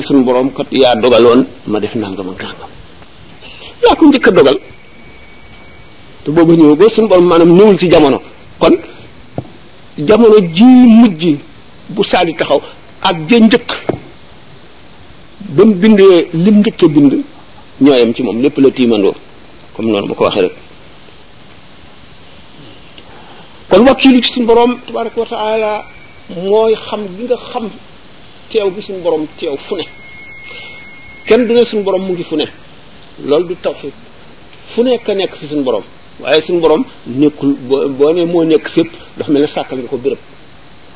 suñu borom kat yaa dogaloon ma def nangam ak nangam yaa ko njëkk a dogal te boobu ñëw ba suñu borom maanaam ñëwul ci jamono kon jamono ji mujj bu saali taxaw ak ja njëkk ba mu bindee lim njëkk a bind ñooyam ci moom lépp la tiimandoo comme noonu ma ko waxee rek kon wakkiilu ci suñu borom tabaraka wa taala mooy xam gi nga xam teew bi suñu borom teew fu ne kenn du ne suñu borom mu ngi fu ne loolu du tawxid fu nekk nekk fi suñu borom waaye suñu borom nekkul boo boo ne moo nekk fépp dafa mel ne sàkkal nga ko béréb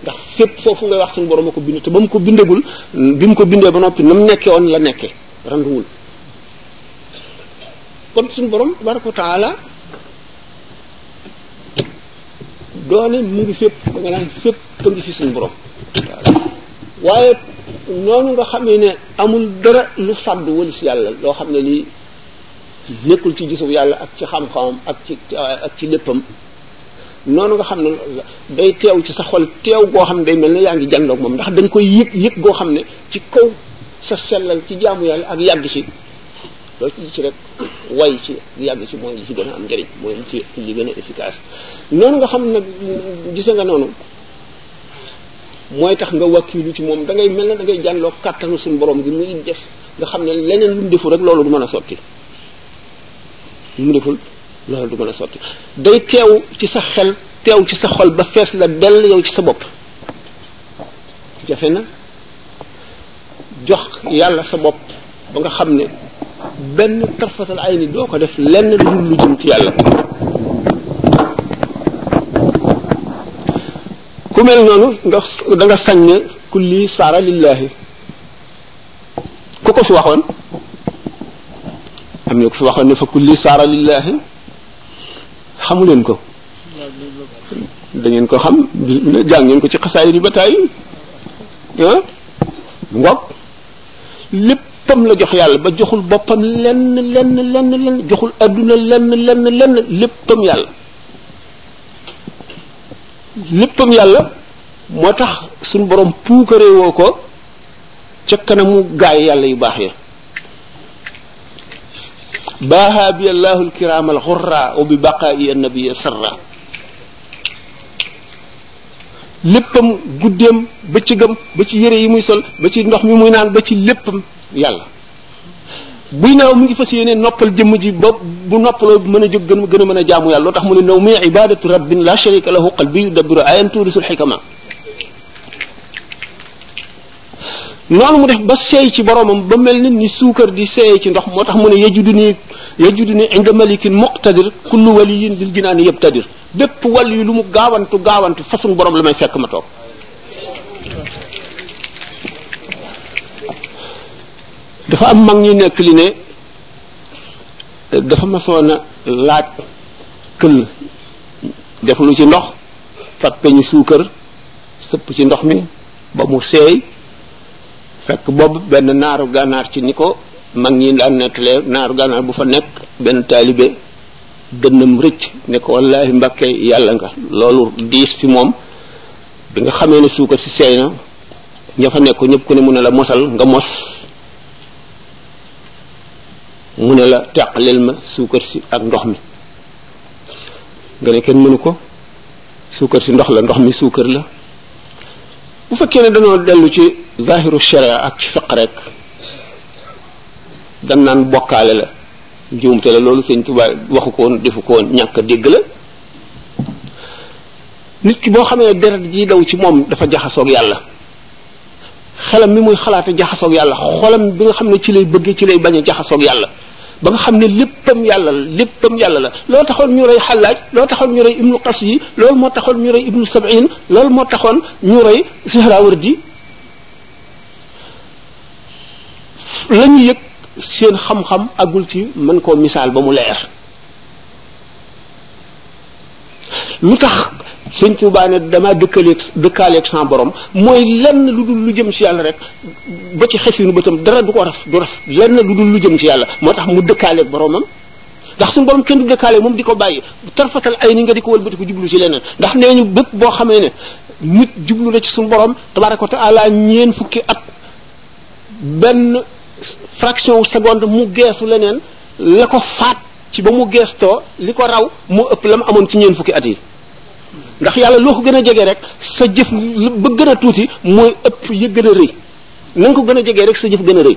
ndax fépp foofu ngay wax suñu borom a ko bind te ba mu ko bindagul bi mu ko bindee ba noppi na mu nekkee woon la nekkee randuwul kon suñu borom tabaraka wa taala doone mu ngi fépp da nga naan fépp ko ngi fi suñu borom waaye noonu nga xamee ne amul dara lu fàddu wala si yàlla loo xam ne lii nekkul ci gisu yàlla ak ci xam-xamam ak ci ak ci léppam noonu nga xam ne day teew ci sa xol teew goo xam ne day mel ne yaa ngi jàndoog moom ndax dañ koy yëg yëg goo xam ne ci kaw sa sellal ci jaamu yàlla ak yàgg ci loo ci ci rek way ci yàgg ci mooy li ci gën a am njëriñ mooy li ci li gën a efficace noonu nga xam nag gise nga noonu mooy tax nga wakkiilu ci moom da ngay mel na da ngay jànloo kàttanu suñu borom gi muy def nga xam ne leneen lu mu deful rek loolu du mën a sotti lu mu deful loolu du mën a sotti day teew ci sa xel teew ci sa xol ba fees la dell yow ci sa bopp jafe na jox yàlla sa bopp ba nga xam ne benn tarfatal ay ni doo ko def lenn lu dul lu jëm ci yàlla ku mel noonu nga da nga sañ ne kulli saara lillahi ku ko fi waxoon am na ku fi waxoon ne fa kulli saara lillahi xamu leen ko da ngeen ko xam jàng ngeen ko ci xasaayir yi ba tàyyi ah mu ngoog léppam la jox yàlla ba joxul boppam lenn lenn lenn lenn joxul adduna lenn lenn lenn léppam yàlla léppam yàlla moo tax suñu borom puukaree woo ko ca kanamu gaay yàlla yu baax ya baaha bi allahu alkiraama alxurra wa bi baqaa'i annabiya sarra léppam guddeem ba ci gëm ba ci yére yi muy sol ba ci ndox mi muy naan ba ci léppam yàlla buy naaw mu ngi fas yéene noppal jëmm ji ba bu noppaloo mën a jóg gën gën a mën a jaamu yàlla loo tax mu ne naw mi ibadatu rabbin la sharika lahu qalbi yudabbiru ayan tuurisul xikama noonu mu def ba seey ci boromam ba mel ni ni suukar di seey ci ndox moo tax mu ne yajudu nii yajudu nii inda malikin muqtadir kullu waliyin lil jinaani yabtadir bépp wàll yu lu mu gaawantu gaawantu fa suñu borom la may fekk ma toog dafa am mag ñu nekk li ne dafa masoon a laaj këll def lu ci ndox fab peñu suukar sëpp ci ndox mi ba mu seey fekk boobu benn naaru gànnaar ci ni ko mag ñi daan nettalee naaru gànnaar bu fa nekk benn taalibe dënnam rëcc ne ko wallaahi mbàkke yàlla nga loolu diis fi moom bi nga xamee ne suukar si seey na ña fa nekk ñëpp ku ne mu ne la mosal nga mos mu ne la teqaleel ma suukar si ak ndox mi nga ne kenn mënu ko suukar si ndox la ndox mi suukar la bu fekkee ne dañoo dellu ci zahiru sharia ak ci fiq rek dan naan bokkaale la njuumte la loolu sëñ Tuubaa waxu ko woon defu ko woon ñàkk a dégg la nit ki boo xamee deret ji daw ci moom dafa jaxasoog yàlla xelam mi muy xalaata jaxasoog yàlla xolam bi nga xam ne ci lay bëggee ci lay bañ a jaxasoog yàlla ba nga xam ne léppam yàlla la léppam yàlla la loo taxoon ñu rey xallaaj loo taxoon ñu rey ibnu qas yi loolu moo taxoon ñu rey ibnu sabin loolu moo taxoon ñu rey sihrawardi la ñu yëg seen xam-xam agul ci mën koo misaal ba mu leer lu tax sëñ Tuubaa ne damaa dëkkaleeg dëkkaaleeg sans borom mooy lenn lu dul lu jëm ci yàlla rek ba ci xefinu bëtam dara du ko raf du raf lenn lu dul lu jëm ci yàlla moo tax mu dëkkaaleeg boromam ndax suñu borom kenn du dëkkaale moom di ko bàyyi tarfatal ay ni nga di ko wëlbati ko jublu ci leneen ndax nee ñu bépp boo xamee ne nit jublu na ci suñu borom tabaraka wa taala ñeen fukki at benn fraction wu seconde mu geesu leneen la ko faat ci ba mu geestoo li ko raw moo ëpp la mu amoon ci ñeen fukki at yi ndax yàlla loo ko gën a jege rek sa jëf ba gën a tuuti mooy ëpp ya gën a rëy na nga ko gën a jegee rek sa jëf gën a rëy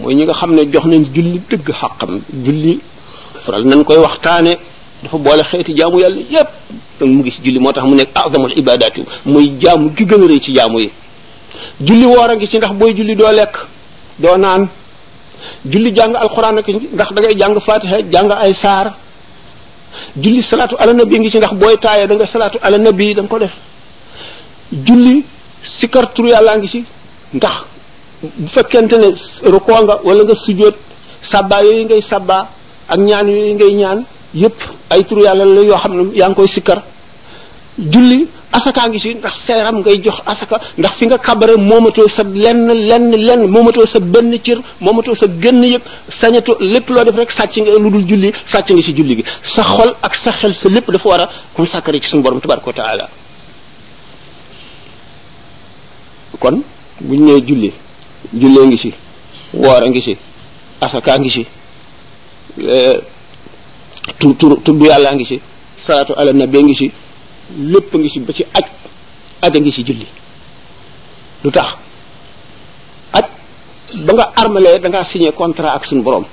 mooy ñi nga xam ne jox nañ julli dëgg xaqam julli faral nañ koy waxtaane dafa boole xeeti jaamu yàlla yépp danga mu gis julli moo tax mu nekk azamul ibadaati mooy jaamu gi gën a rëy ci jaamu yi julli woor a ngi ci ndax booy julli doo lekk doo naan julli jàng alxuraan ak ndax da ngay jàng fatiha jàng ay saar julli salaatu ala nabi ngi ci ndax booy taaya da nga salaatu ala nabi da nga ko def julli sikar tur yàllaa ngi ci ndax bu fekkente ne rukoo nga wala nga sujjóot sàbbaa yooyu ngay sàbbaa ak ñaan yooyu ngay ñaan yépp ay turu yàlla la yoo xam ne yaa ngi koy sikkar julli asakaa ngi ci ndax seeram ngay jox asaka ndax fi nga kabare moomatoo sa lenn lenn lenn moomatoo sa benn cër moomatoo sa gënn yëg sañatoo lépp loo def rek sàcc nga lu dul julli sàcc nga ci julli gi sa xol ak sa xel sa lépp dafa war a consacré ci suñu borom tabaraka wa taala kon buñ nee julli jullee ngi ci woor a ngi ci asakaa ngi ci eh, tur tur tudd yàllaa ngi ci salaatu ala nabi ngi ci lépp ngi ci ba ci aj aj a ngi ci julli lu tax aj ba nga armalee da ngaa signé contrat ak suñu borom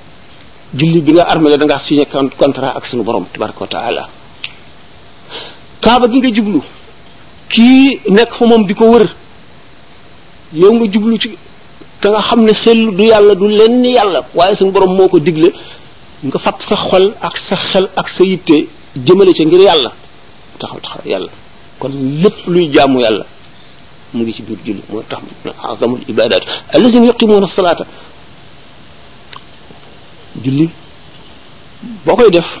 julli bi nga armalee da ngaa signé contrat ak suñu borom tabaraka wa taala kaaba gi nga jublu kii nekk fa moom di ko wër yow nga jublu ci te nga xam ne xel du yàlla du lenn yàlla waaye suñu borom moo ko digle nga fab sa xol ak sa xel ak sa yitte jëmale ca ngir yàlla taxaw taxaw yàlla kon lépp luy jaamu yàlla mu ngi ci biir julli moo tax na azamul ibadat allazina yuqimuna salaata julli boo koy def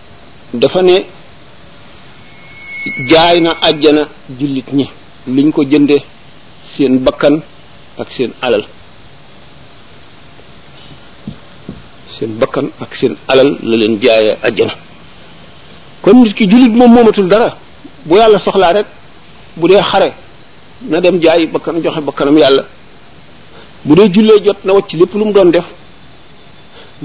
dafa ne jaay na àjjana jullit ñi luñ ko jënde seen bakkan ak seen alal seen bakkan ak seen alal la leen jaayee àjjana kon nit ki jullit moom moomatul dara bu yàlla soxlaa rek bu dee xare na dem jaay bakkan joxe bakkanam yàlla bu dee jullee jot na wacc lépp lu mu doon def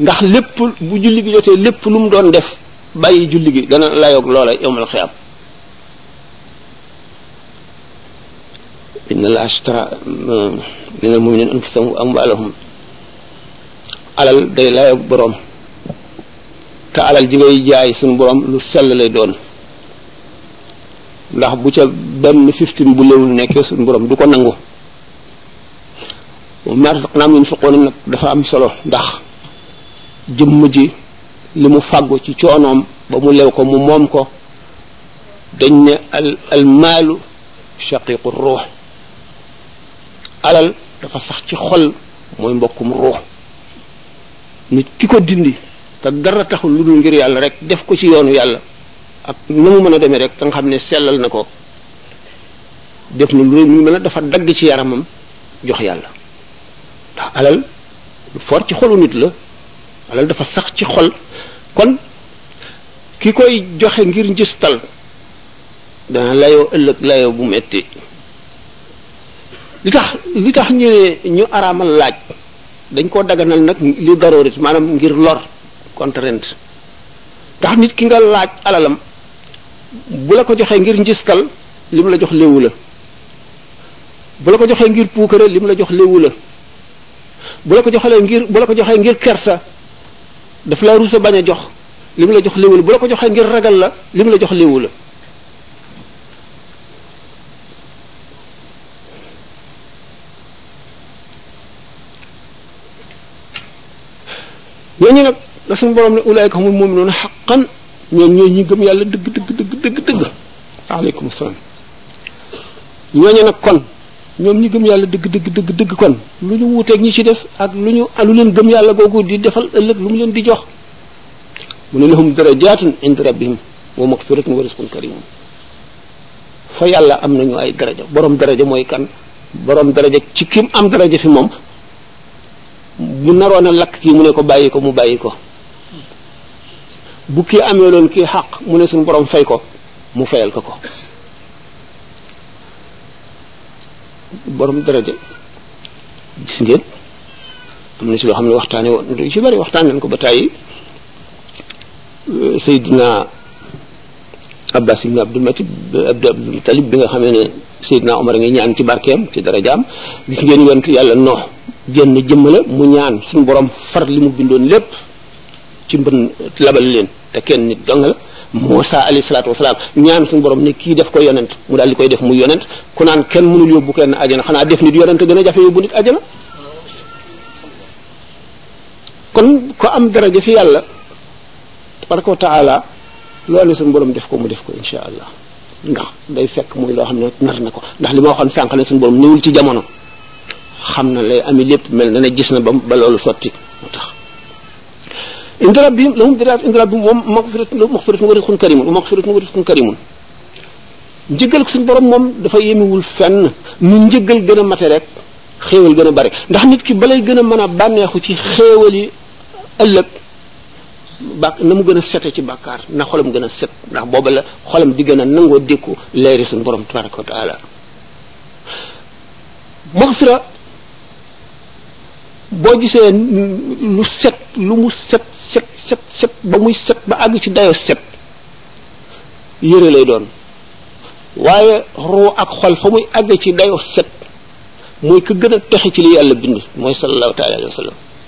ndax lépp bu julli gi jotee lépp lu mu doon def bàyyi julli gi dana layoog loola yowmal xiyaam inna la ashtara min al mu'minina anfusahum wa amwalahum alal day layoog boroom te alal ji ngay jaay suñu boroom lu sell lay doon ndax bu ca benn fiftin bu lewul nekkee suñu boroom du ko nangu mimmaa razaqnaahum yunfiquuna nag dafa am solo ndax jëmm ji li mu fàggu ci coonoom ba mu lew ko mu moom ko dañ ne al al maalu shaqiqu ruux alal dafa sax ci xol mooy mbokkum ruux nit ki ko dindi te dara taxul lu dul ngir yàlla rek def ko ci yoonu yàlla ak na mu mën a demee rek te nga xam ne sellal na ko def na lu rëy mu ngi mel ne dafa dagg ci yaramam jox yàlla ndax alal lu fort ci xolu nit la alal dafa sax ci xol kon ki koy joxe ngir njistal dana layoo ëllëg layoo bu metti li tax li tax ñu ne ñu araamal laaj dañ koo daganal nag li daroorit maanaam ngir lor contrainte ndax nit ki nga laaj alalam bu la ko joxee ngir njistal li mu la jox léwu la bu la ko joxee ngir puukare li mu la jox léwu la bu la ko joxalee ngir bu la ko joxee ngir kersa daf laa rusa bañ a jox li mu la jox léwu la bu la ko joxee ngir ragal la li mu la jox léwu la ñooñu nag la suñu borom ne ulaayka humul mu'minuuna haqqan ñooñu ñooy ñi gëm yàlla dëgg dëgg dëgg dëgg dëgg aleykum salaam ñooñu nag kon ñoom ñi gëm yàlla dëgg dëgg dëgg dëgg kon lu ñu wuuteeg ñi ci des ak lu ñu lu leen gëm yàlla googu di defal ëllëg lu mu leen di jox mu ne lahum darajatun inda rabbihim wa maghfiratun wa rizqun karim fa yàlla am nañu ay daraja borom daraja mooy kan borom daraja ci kim am daraja fi moom bu naroon a lakk kii mu ne ko bàyyi ko mu bàyyi ko bu kii amee loon kii xaq mu ne suñu borom fay ko mu fayal ko ko borom daraja gis ngeen am na ci loo xam ne waxtaane woon lu ci bari waxtaan nañ ko ba tàyyi Seydina abbas ibn abdul matib abdu abdul mutalib bi nga xamee ne Seydina Omar nga ñaan ci barkeem ci darajaam gis ngeen yonent yàlla noox jenn jëmm la mu ñaan suñu borom far li mu bindoon lépp ci mbën labal leen te kenn nit dong la Moussa alayhi salaatu wasalaam ñaan suñu borom ne kii def ko yonent mu daal di koy def muy yonent ku naan kenn mënul yóbbu kenn ajana xanaa def nit yonent gën a jafe yóbbu nit ajana kon ko am daraja fi yàlla tabaraka wa taala loo ne suñu borom def ko mu def ko insha allah ndax day fekk muy loo xam ne nar na ko ndax li ma waxoon sànq ne suñu borom néewul ci jamono xam na lay ami lépp mel na ne gis na ba ba loolu sotti moo tax inda rabbihim lahum darajaat inda rabbihim moom maghfiratun lahum maghfiratun wa rizqun karimun wa maghfiratun wa rizqun karimun njëgal ko suñu borom moom dafa yemewul fenn nu njëgal gën a mate rek xéewal gën a bari ndax nit ki balay gën a mën a bànneexu ci xéewal yi ëllëg ba na mu gën a sete ci bàkkaar na xolam gën a set ndax booba la xolam di gën a nangoo dékku leeri suñu borom tabaraka wa taala maxfira boo gisee lu set lu mu set set set set ba muy set ba àgg ci dayo set yére lay doon waaye ruu ak xol fa muy àgg ci dayo set mooy ka gën a texe ci li yàlla bind mooy sallallahu taala alayhi wa sallam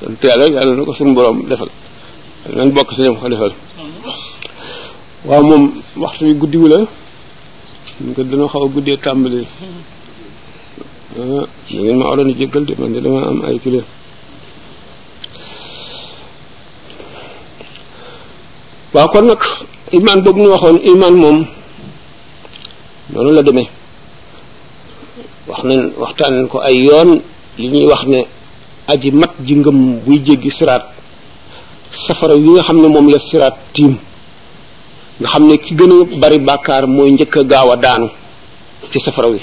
sant yàlla yàlla na ko suñu borom defal nan bokk si ñoom ko defal waaw moom waxtu bi guddi wu la ñu ko dana xaw a guddee tàmbali ah mu ngeen ma waroon a jéggal de man de dama am ay kile waaw kon nag imaan boobu ñu waxoon imaan moom noonu la demee wax nañ waxtaan nañ ko ay yoon li ñuy wax ne aji mat ji ngëm buy jéggi siraat safara wi nga xam ne moom la siraat tiim nga xam ne ki gën a bari bàkkaar mooy njëkk a gaaw a daanu ci safara wi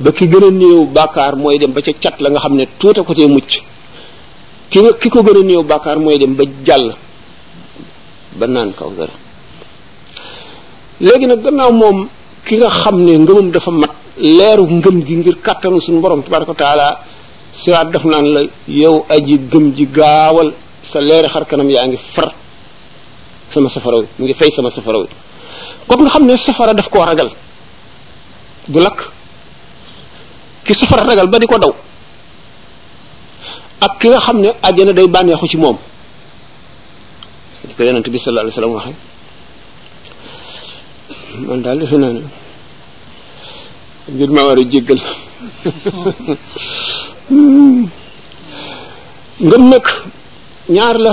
ba ki gën a néew bàkkaar mooy dem ba ca cat la nga xam ne tuuta ko tee mucc ki nga ki ko gën a néew bàkkaar mooy dem ba jàll ba naan kaw dara léegi nag gannaaw moom ki nga xam ne ngëmam dafa mat leeru ngëm gi ngir kàttanu suñu borom tabaraka wa taala siraat daf naan la yow aji gëm ji gaawal sa leeri xar kanam yaa ngi far sama safara wi mu ngi fay sama safara wi kooku nga xam ne safara daf koo ragal du lakk ki safara ragal ba di ko daw ak ki nga xam ne àjjana day bànneexu ci moom di ko yonent bi sallallahu alayhi wasallam waxe man daal defe naa ne ngir ma war a jéggal ngëm nag ñaar la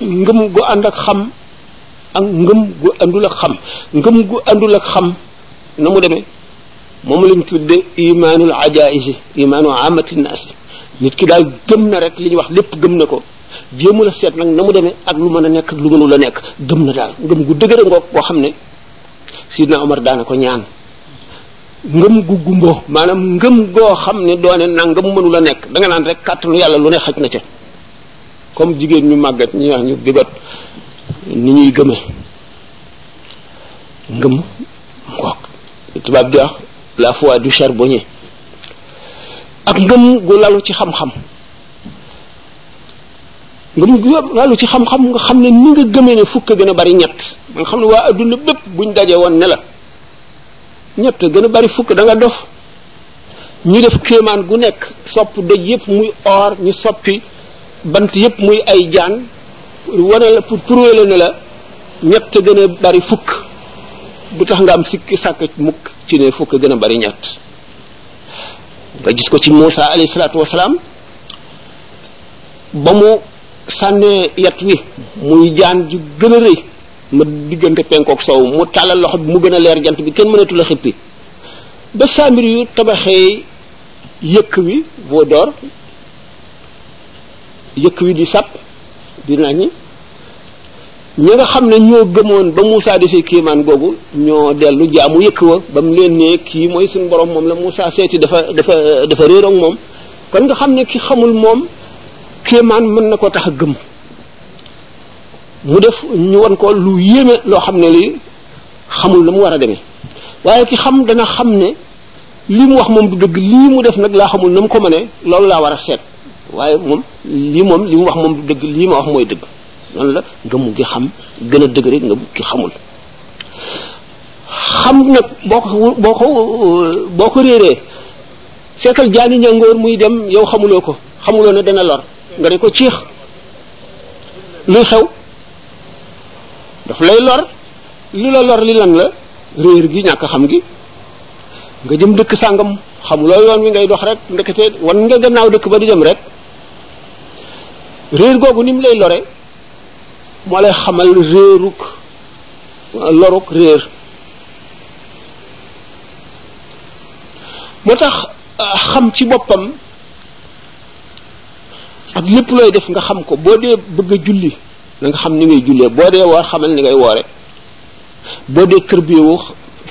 ngëm gu ànd ak xam ak ngëm gu àndul ak xam ngëm gu àndul ak xam na mu demee moom lañ tudde imaanul ajaisi imaanu amati naasi nit ki daal gëm na rek li ñuy wax lépp gëm na ko jéemul a seet nag na mu demee ak lu mën a nekk ak lu mënul a nekk gëm na daal ngëm gu dëgër a ngoog koo xam ne Sidna Omar daana ko ñaan ngëm gu gumbo maanaam ngëm goo xam ne doone nangam mënul a nekk da nga naan rek kàttanu yàlla lu ne xaj na ca comme jigéen ñu màggat ñu wax ñu bigot ni ñuy gëmee ngëm ngoog tubaab di wax la foi du charbonnier ak ngëm gu lalu ci xam-xam nga mu wàllu ci xam-xam nga xam ne ni nga gëmee ne fukk gën a bari ñett ba nga xam ne waa adduna bépp buñ dajee woon ne la ñett gën a bari fukk da nga dof ñu def kéemaan gu nekk sopp doj yépp muy or ñu soppi bant yépp muy ay jaan wane la pour prouver la ne la ñett gën a bari fukk du tax nga am sikki sàkk mukk ci ne fukk gën a bari ñett nga gis ko ci Muusa alayhi salaatu wasalaam ba mu sànnee yat wi muy jaan ju gën a rëy ma diggante penkook sow mu tàllal loxo bi mu gën a leer jant bi kenn mënatu la xippi ba saamir yu tabaxee yëkk wi boo door yëkk wi di sab di nañ ñi nga xam ne ñoo gëmoon ba Moussa defee kiimaan googu ñoo dellu jaamu yëkk wa ba mu leen nee kii mooy suñu borom moom la Moussa seeti dafa dafa dafa réeroog moom kon nga xam ne ki xamul moom kéemaan mën na koo tax a gëm mu def ñu won ko lu yéeme loo xam ne lii xamul na mu war a demee waaye ki xam dana xam ne lii mu wax moom du dëgg lii mu def nag laa xamul na mu ko mënee loolu laa war a seet waaye moom lii moom li mu wax moom du dëgg lii ma wax mooy dëgg noonu la ngëmu gi xam gën a dëgg rek nga ki xamul xam nag boo ko boo ko boo ko réeree seetal jaani ñangoor muy dem yow xamuloo ko xamuloo ne dana lor nga ne ko ciix luy xew daf lay lor li la lor li lan la réer gi ñàkk xam gi nga jëm dëkk sàngam xamuloo yoon wi ngay dox rek ndekete wan nga gannaaw dëkk ba di dem rek réer googu ni mu lay lore moo lay xamal réeruk loruk réer moo tax xam ci boppam ak lépp looy def nga xam ko boo dee bëgg a julli na nga xam ni ngay jullee boo dee woor xamal ni ngay woore boo dee tërbiyewu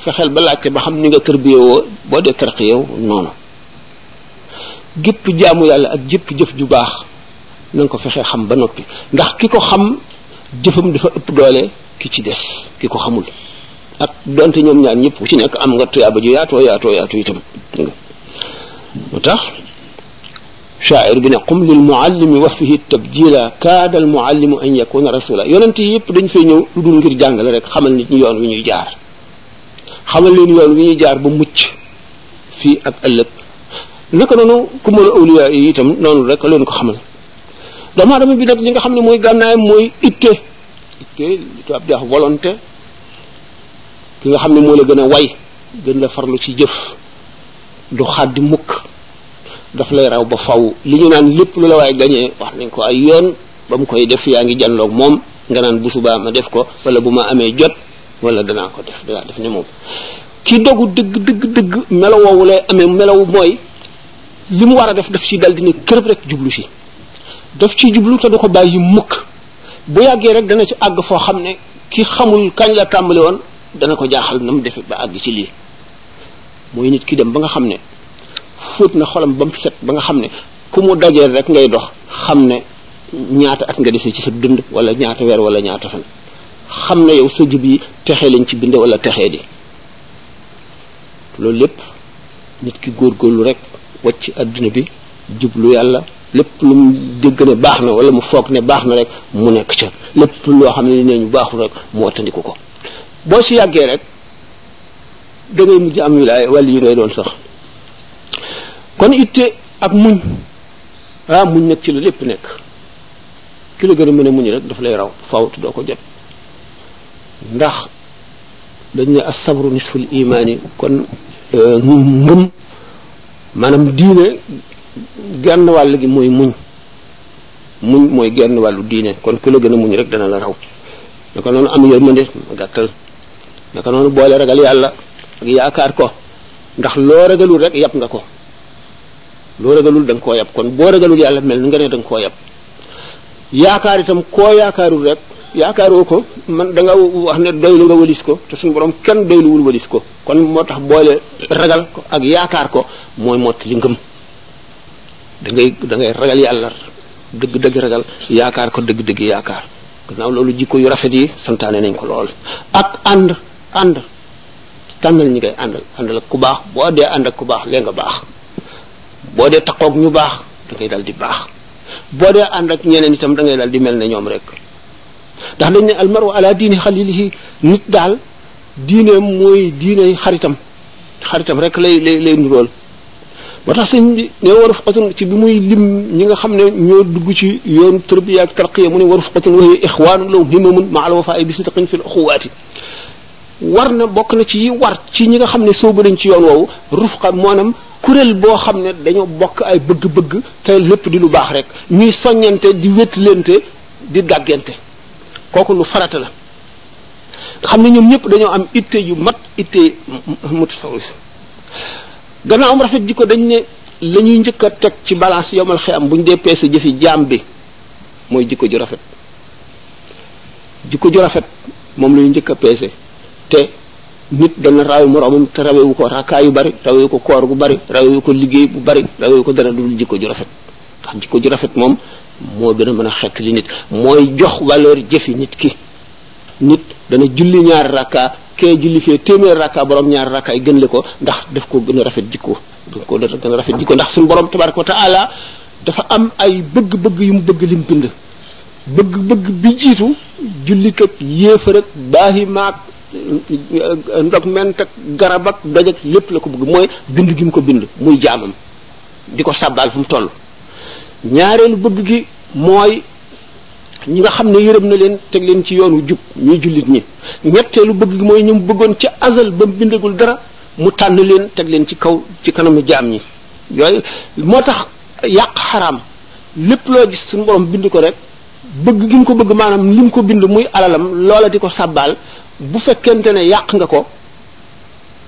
fexeel ba laajte ba xam ni nga tërbiyewoo boo dee tarqiyewu noonu gépp jaamu yàlla ak gépp jëf ju baax na nga ko fexee xam ba noppi ndax ki ko xam jëfam dafa ëpp doole ki ci des ki ko xamul ak donte ñoom ñaar ñëpp ku ci nekk am nga tuyaaba ju yaatoo yaatoo yaatu itam nga mu tax shaa'ir bi ne qum lil muallimi wa fihi tabjila kaada al muallimu an yakuna rasula yonent yi yëpp dañ fay ñëw lu dul ngir jàngale rek xamal nit ñi yoon wi ñuy jaar xamal leen yoon wi ñuy jaar ba mucc fii ak ëllëg naka noonu ku mën a awliya yi itam noonu rek leen ko xamal doomu aadama bi nag li nga xam ne mooy gànnaayam mooy itte te li tubaab di wax volonté ki nga xam ne moo la gën a way gën la farlu ci jëf du xàddi mukk daf lay raw ba faw li ñu naan lépp lu la waaye gañee wax nañ ko ay yoon ba mu koy def yaa ngi janloog moom nga naan bu subaa ma def ko wala bu ma amee jot wala danaa ko def danaa def ne moom ki dogu dëgg dëgg dëgg melaw woowu lay amee melaw mooy li mu war a def daf ci dal dina kërëb rek jublu si daf ci jublu te du ko bàyyi mukk bu yàggee rek dana ci àgg foo xam ne ki xamul kañ la tàmbali woon dana ko jaaxal na mu defe ba àgg ci lii mooy nit ki dem ba nga xam ne fóot na xolam ba mu set ba nga xam ne ku mu dajeel rek ngay dox xam ne ñaata at nga dese ci sa dund wala ñaata weer wala ñaata fan xam ne yow sa jub yi texe lañ ci bind wala texee di loolu lépp nit ki góor góorlu rek wacc àdduna bi jublu yàlla lépp lu mu dégg ne baax na wala mu foog ne baax na rek mu nekk ca lépp loo xam ne nee ñu baaxul rek mu wattandiku ko boo ci yàggee rek da ngay mujj am wilaay wala yu ngay doon sax kon itte ak muñ ah muñ nag ci la lépp nekk ki la gën a mën a muñ rek daf lay raw faaw te doo ko jot ndax dañ ne as-sabru nisful imaani kon ngëm maanaam diine genn wàll gi mooy muñ muñ mooy genn wàllu diine kon ku la gën a muñ rek dana la raw naka noonu am yërmande ma gàttal naka noonu boole ragal yàlla ak yaakaar ko ndax loo ragalul rek yab nga ko loo ragalul da nga koo yab kon boo ragalul yàlla mel ni nga ne da nga koo yab yaakaar itam koo yaakaarul rek yaakaaroo ko man da nga wax ne doylu nga walis ko te suñu borom kenn doyluwul walis ko kon moo tax boole ragal ko ak yaakaar ko mooy mott li ngëm da ngay da ngay ragal yàlla dëgg-dëgg ragal yaakaar ko dëgg-dëgg yaakaar gannaaw loolu jikko yu rafet yi santaane nañ ko lool ak ànd ànd tànnal ñi ngay àndal àndal ak ku baax boo dee ànd ak ku baax lee nga baax boo dee taqoog ñu baax da ngay dal di baax boo dee ànd ak ñeneen itam da ngay dal di mel ne ñoom rek ndax dañ ne almaru ala diini xalilihi nit daal diineem mooy diiney xaritam xaritam rek lay lay lay nurool ba tax sëñ bi ne waru faqatun ci bi muy lim ñi nga xam ne ñoo dugg ci yoonu tarbiya ak tarqiya mu ne waru faqatun wa hiya ixwaanu lahum himamun ma al wafaai bi sidqin fi l uxuwaati war na bokk na ci yi war ci ñi nga xam ne soobu nañ ci yoon woowu rufqa moonam kuréel boo xam ne dañoo bokk ay bëgg-bëgg te lépp di lu baax rek ñuy soññante di wétlante di dàggante kooku lu farata la xam ne ñoom ñëpp dañoo am itte yu mat itte mutasawif gannaaw am rafet jikko dañ ne la ñuy njëkk a teg ci balance yomal xiyam bu ñu dee peese jëfi jaam bi mooy jikko ju rafet jikko ju rafet moom la ñuy njëkk a peese te nit dana rawe moroomam te rawewu ko rakkaa yu bari rawewu ko koor gu bari rawewu ko liggéey bu bari rawewu ko dara dul jikko ju rafet ndax jikko ju rafet moom moo gën a mën a xett li nit mooy jox valeur jëfi nit ki nit dana julli ñaari rakka kee julli fee téeméer rakka borom ñaari rakka yi gën le ko ndax daf ko gën a rafet jikko daf ko gën a rafet jikko ndax suñu borom tabaraka wa taala dafa am ay bëgg-bëgg yu mu bëgg lim bind bëgg-bëgg bi jiitu jullit ak yéefar ak baahi maag ndog ment ak garab ak doj ak lépp la ko bëgg mooy bind gi mu ko bind muy jaamam di ko sàbbaal fu mu toll ñaareelu bëgg gi mooy ñi nga xam ne yërëm na leen teg leen ci yoonu jub ñuy jullit ñi ñetteelu bëgg gi mooy ñoom bëggoon ci azal ba mu bindagul dara mu tànn leen teg leen ci kaw ci kanamu jaam ñi yooyu moo tax yàq xaraam lépp loo gis suñu borom bind ko rek bëgg gi mu ko bëgg maanaam li mu ko bind muy alalam loola di ko sàbbaal bu fekkente ne yàq nga ko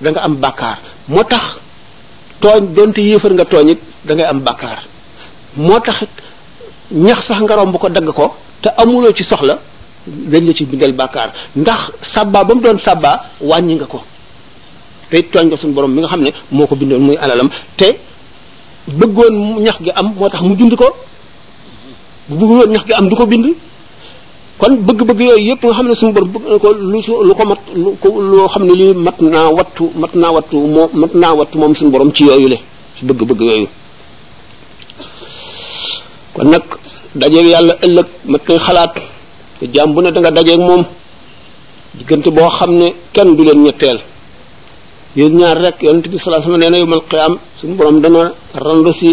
danga am bàkkaar moo tax tooñ donte yéefar nga tooñ it da am bàkkaar moo tax ñax sax nga romb ko dagg ko te amuloo ci soxla dañ la ci bindal bàkkaar ndax sàbbaa ba mu doon sàbbaa wàññi nga ko te it tooñ nga suñu borom mi nga xam ne moo ko bindoon muy alalam te bëggoon ñax gi am moo tax mu bind ko bu bëggoon ñax gi am du ko bind kon bëgg-bëgg yooyu yëpp nga xam ne suñu borom bëgg na ko lu lu ko mat lu ko loo xam ne lii mat naa wattu mat naa wattu moo mat naa wattu moom suñu borom ci yooyu le ci bëgg-bëgg yooyu kon nag dajeeg yàlla ëllëg mat nay xalaat te jaam bu ne da nga dajeeg moom diggante boo xam ne kenn du leen ñetteel yéen ñaar rek yonent bi sallallahu alayhi wasallam nee na yawmal qiyaam suñu borom dana randu si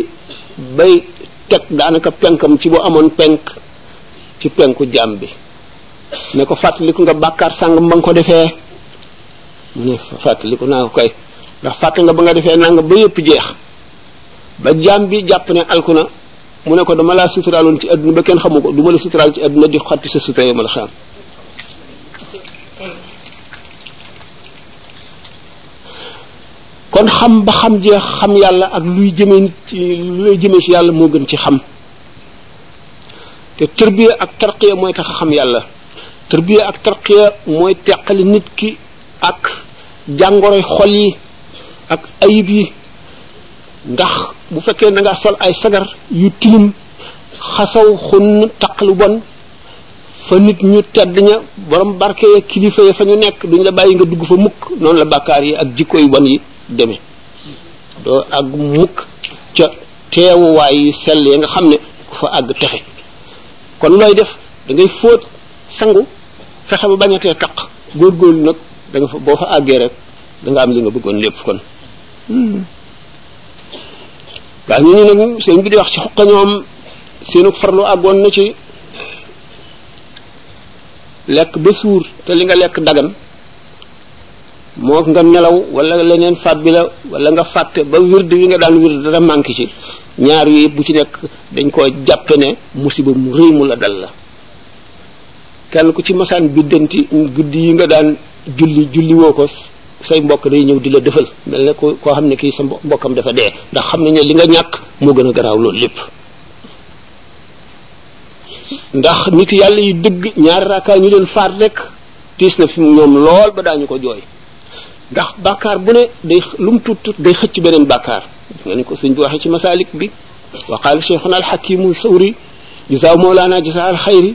bay teg daanaka penkam ci bu amoon penk ci penku jaam bi ne ko fàttaliku nga bàkkaar sàngam ba nga ko defee mu ne fàttaliku naa ko kay ndax fàtte nga ba nga defee nanga ba yëpp jeex ba jaam bi jàpp ne alku na mu ne ko dama laa suturaaloon ci àdduna ba kenn xamu ko du ma la suturaal ci àdduna di xotti sa sutura yomal xaam kon xam ba xam jeex xam yàlla ak luy jëme nit ci lu lay jëme ci yàlla moo gën ci xam te tërbiya ak tarqiya mooy tax a xam yàlla tërbiya ak tarqiya mooy teqali nit ki ak jàngoroy xol yi ak ayib yi ndax bu fekkee na nga sol ay sagar yu tilim xasaw xun taq lu bon fa nit ñu tedd ña borom barke ya kilifa ya fa ñu nekk duñ la bàyyi nga dugg fa mukk noonu la bàkkaar yi ak jikko yu bon yi demee doo àgg mukk ca teewuwaay yu sell ya nga xam ne ku fa àgg texe kon looy def da ngay fóot sangu fexe ba bañatee taq góorgóorlu nag da nga fa boo fa àggee rek da nga am li nga bëggoon lépp kon waaw ñooñu nag sëñ bi di wax ci xuqa ñoom seenu farlu àggoon na ci lekk ba suur te li nga lekk dagan moo nga nelaw wala leneen faat bi la wala nga fàtte ba wird wi nga daan wird dara manqué ci ñaar yooyu yëpp bu ci nekk dañ koo jàppe ne musiba mu rëy mu la dal la kenn ku ci masaan biddanti guddi yi nga daan julli julli woo ko say mbokk day ñëw di la defal mel ne ku koo xam ne kii sa mbokkam dafa dee ndax xam nañ ne li nga ñàkk moo gën a garaaw loolu lépp ndax nit yàlla yi dëgg ñaari raakaa ñu leen faat rek tiis na fi ñoom lool ba daañu ko jooy ndax bàkkaar bu ne day lu mu tuut tuut day xëcc beneen bàkkaar nga ni ko sëñ bi waxee ci masalik bi wa qaala cheikhuna alxakimu sawri jazaa mawlaana jazaa alxayri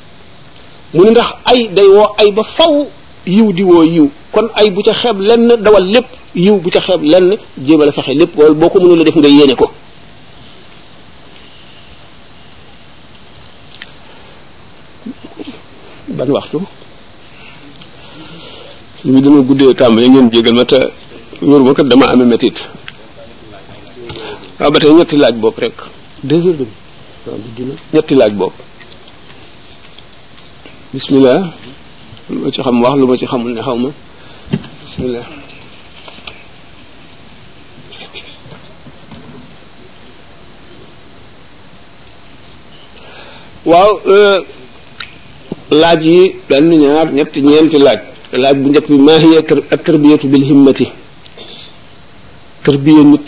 mu ni ndax ay day woo ay ba faw yiw di woo yiw kon ay bu ca xeeb lenn dawal lépp yiw bu ca xeeb lenn jéem a fexe lépp wala boo ko mënul a def nga yéene ko ban waxtu suñu bi dama guddee tàmbali ngeen jégal ma te wóoru ma kat dama amee métit waaw ba tey ñetti laaj bopp rek deux heures ñetti laaj boobu bismillah lu ma ci xam wax lu ma ci xamul ne xaw ma bismillah waaw euh, laaj yi benn ñaar ñett ñeenti laaj laaj bu njëkk bi maa hiya at tarbiyatu bil himmati tarbiya nit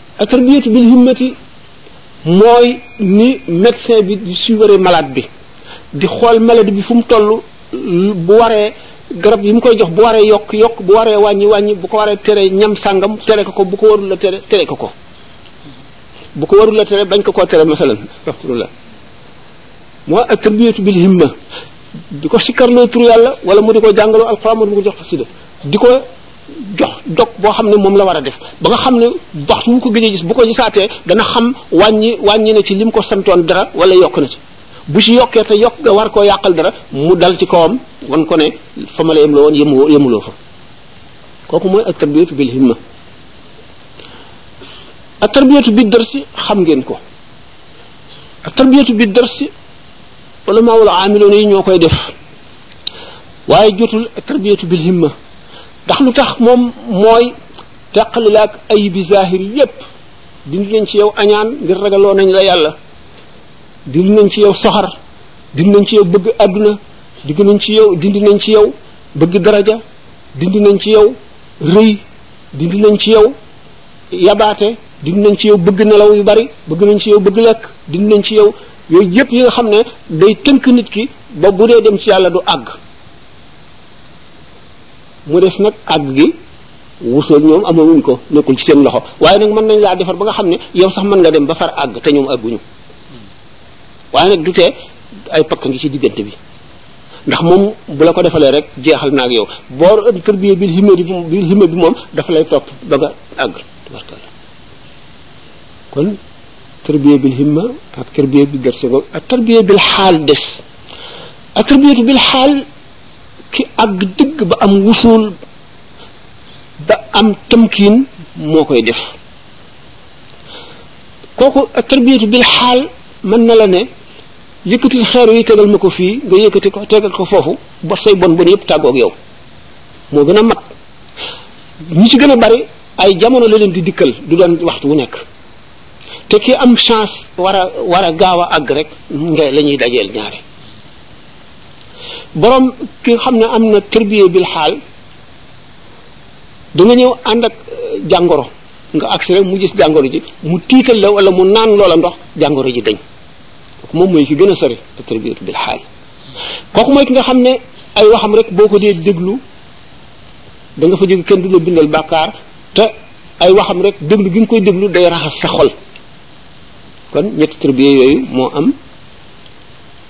atarbiyatu bil himmati mooy ni médecin bi di suivre malade bi di xool maladie bi fu mu toll bu waree garab yi mu koy jox bu waree yokk yokk bu waree wàññi wàññi bu ko waree tere ñam sàngam tere ko ko bu ko warul la tere tere ko ko bu ko warul la tere bañ ko koo tere masalan astaghfirullah moo ak tarbiyatu bil himma di ko sikkarloo tur yàlla wala mu di ko jàngaloo alxuraan mu di ko jox xasida di ko jox dog boo xam ne moom la war a def ba nga xam ne waxtu wu ko gëj a gis bu ko gisaatee dana xam wàññi wàññi na ci lim ko santoon dara wala yokk na ci bu ci yokkee te yokk nga war koo yàqal dara mu dal ci kawam wan ko ne fa ma la yem la woon yemu yemuloo fa kooku mooy ak tarbiyatu bil himma ak tarbiyatu bi dërsi xam ngeen ko ak tarbiyatu bi dërsi wala maa wala aamiloon yi ñoo koy def waaye jotul ak tarbiyatu bil himma ndax lu tax moom mooy teqali la ak ayibi zahir yépp dindi nañ ci yow añaan ngir ragaloo nañ la yàlla dindi nañ ci yow soxar dindi nañ ci yow bëgg àdduna dindi nañ ci yow dindi nañ ci yow bëgg daraja dindi nañ ci yow rëy dindi nañ ci yow yabaate dindi nañ ci yow bëgg nelaw yu bari bëgg nañ ci yow bëgg lekk dindi nañ ci yow yooyu yëpp yi nga xam ne day tënk nit ki ba bu dee dem ci yàlla du àgg mu des nag àgg gi wusool ñoom amawuñ ko nekkul ci seen loxo waaye nag mën nañ laa defar ba nga xam ne yow sax mën nga dem ba far àgg te ñoom àgguñu waaye nag du tee ay pakk ngi ci diggante bi ndax moom bu la ko defalee rek jeexal na ak yow boo tërbiyee bil himma bi bil himma bi moom dafa lay topp ba nga àgg tabarkalla kon tërbiyee bil himma ak tërbiyee bi gerte googu ak tërbiyee bil xaal des ak tërbiyee bil xaal ki àgg digg ba am wusul ba am tamkiin moo koy def kooku tarbiyatu bil xaal mën na la ne yëkkatil xeer yi tegal ma ko fii nga yëkkati ko tegal ko foofu ba say bon bon yëpp tàggoog yow moo gën a mag ñi ci gën a bari ay jamono la leen di dikkal du doon waxtu wu nekk te ki am chance war a war a gaaw a àgg rek nga la ñuy dajeel ñaare borom ki nga xam ne am na tërbiye bil xaal da nga ñëw ànd ak euh, jàngoro nga agsi rek mu gis jàngoro ji mu tiital la wala mu naan loola ndox jàngoro ji dañ kooku moom mooy ki gën a sori tërbiyatu bil xaal kooku mooy ki nga xam ne ay waxam rek boo ko dee déglu da nga fa jóge kenn du la bindal bàkkaar te ay waxam rek déglu gi nga koy déglu day raxas sa xol kon ñetti tërbiye yooyu moo am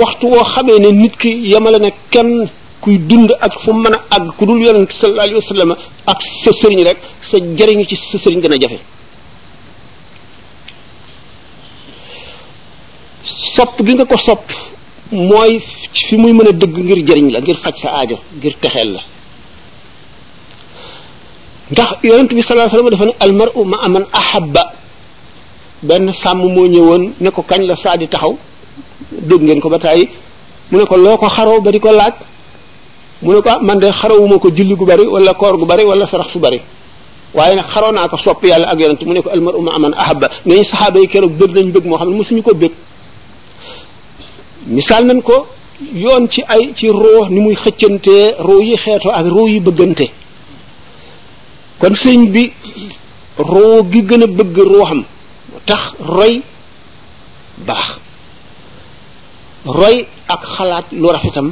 waxtu woo xamee ne nit ki yemale na kenn kuy dund ak fu mën a àgg ku dul yonent sallallahu alayhi wa sallam ak sa sëriñ rek sa jariñu ci sa sëriñ gën a jafe sopp gi nga ko sopp mooy fi muy mën a dëgg ngir jariñ la ngir faj sa aajo ngir texeel la ndax yonent bi sallallahu alayhi wasallam dafa ne almar'u ma aman ahabba benn sàmm moo ñëwoon ne ko kañ la saa di taxaw dégg ngeen ko ba tàyyi mu ne ko loo ko xaroo ba di ko laaj mu ne ko ah, man de xarawuma ko julli gu bari wala koor gu bari wala sarax su bari waaye nag xaroo naa ko sopp yàlla ak yonent mu ne ko almar uma aman ahaba nee ñu saxaaba yi keroog bëgg nañ bëgg moo xam ne mosuñu ko bëgg misaal nañ ko yoon ci ay ci roo ni muy xëccantee roo yi xeetoo ak roo yi bëggante kon sëñ bi roo gi gën a bëgg roo xam tax roy baax roy ak xalaat lu rafetam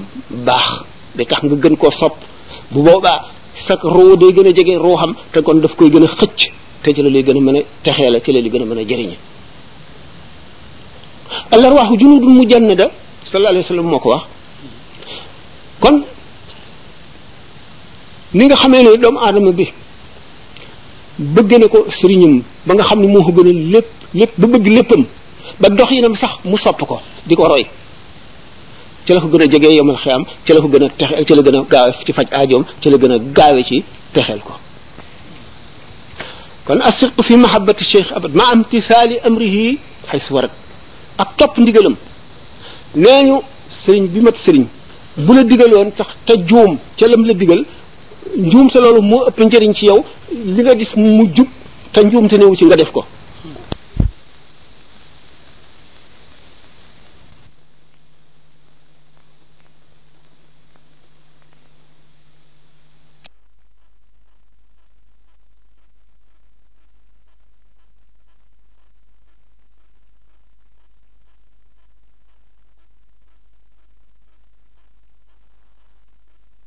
baax day tax nga gën koo sopp bu boobaa sa ruu day gën a jege ruuxam te kon daf koy gën a xëcc te ci la lay gën a mën a texee la ci la lay gën a mën a jëriñe al arwaaxu junudun mujannada sallallahu alayhi wa sallam moo ko wax kon ni nga xamee ne doomu aadama bi bëgg na ko sëriñam ba nga xam ne moo ko gën a lépp lépp ba bëgg léppam ba dox yinam sax mu sopp ko di ko roy ci la ko gën a jege yomal xiyam ci la ko gën a texe ci la gën a gaawe ci faj aajoom ci la gën a gaawe ci texeel ko kon asidqu fi mahabbati cheikh abad ma am tisaali amrihi xay su warat ak topp ndigalam nee ñu sëriñ bi mat sëriñ bu la digaloon sax te juum ca lam la digal njuumte loolu moo ëpp njëriñ ci yow li nga gis mu jub te njuumte newu ci nga def ko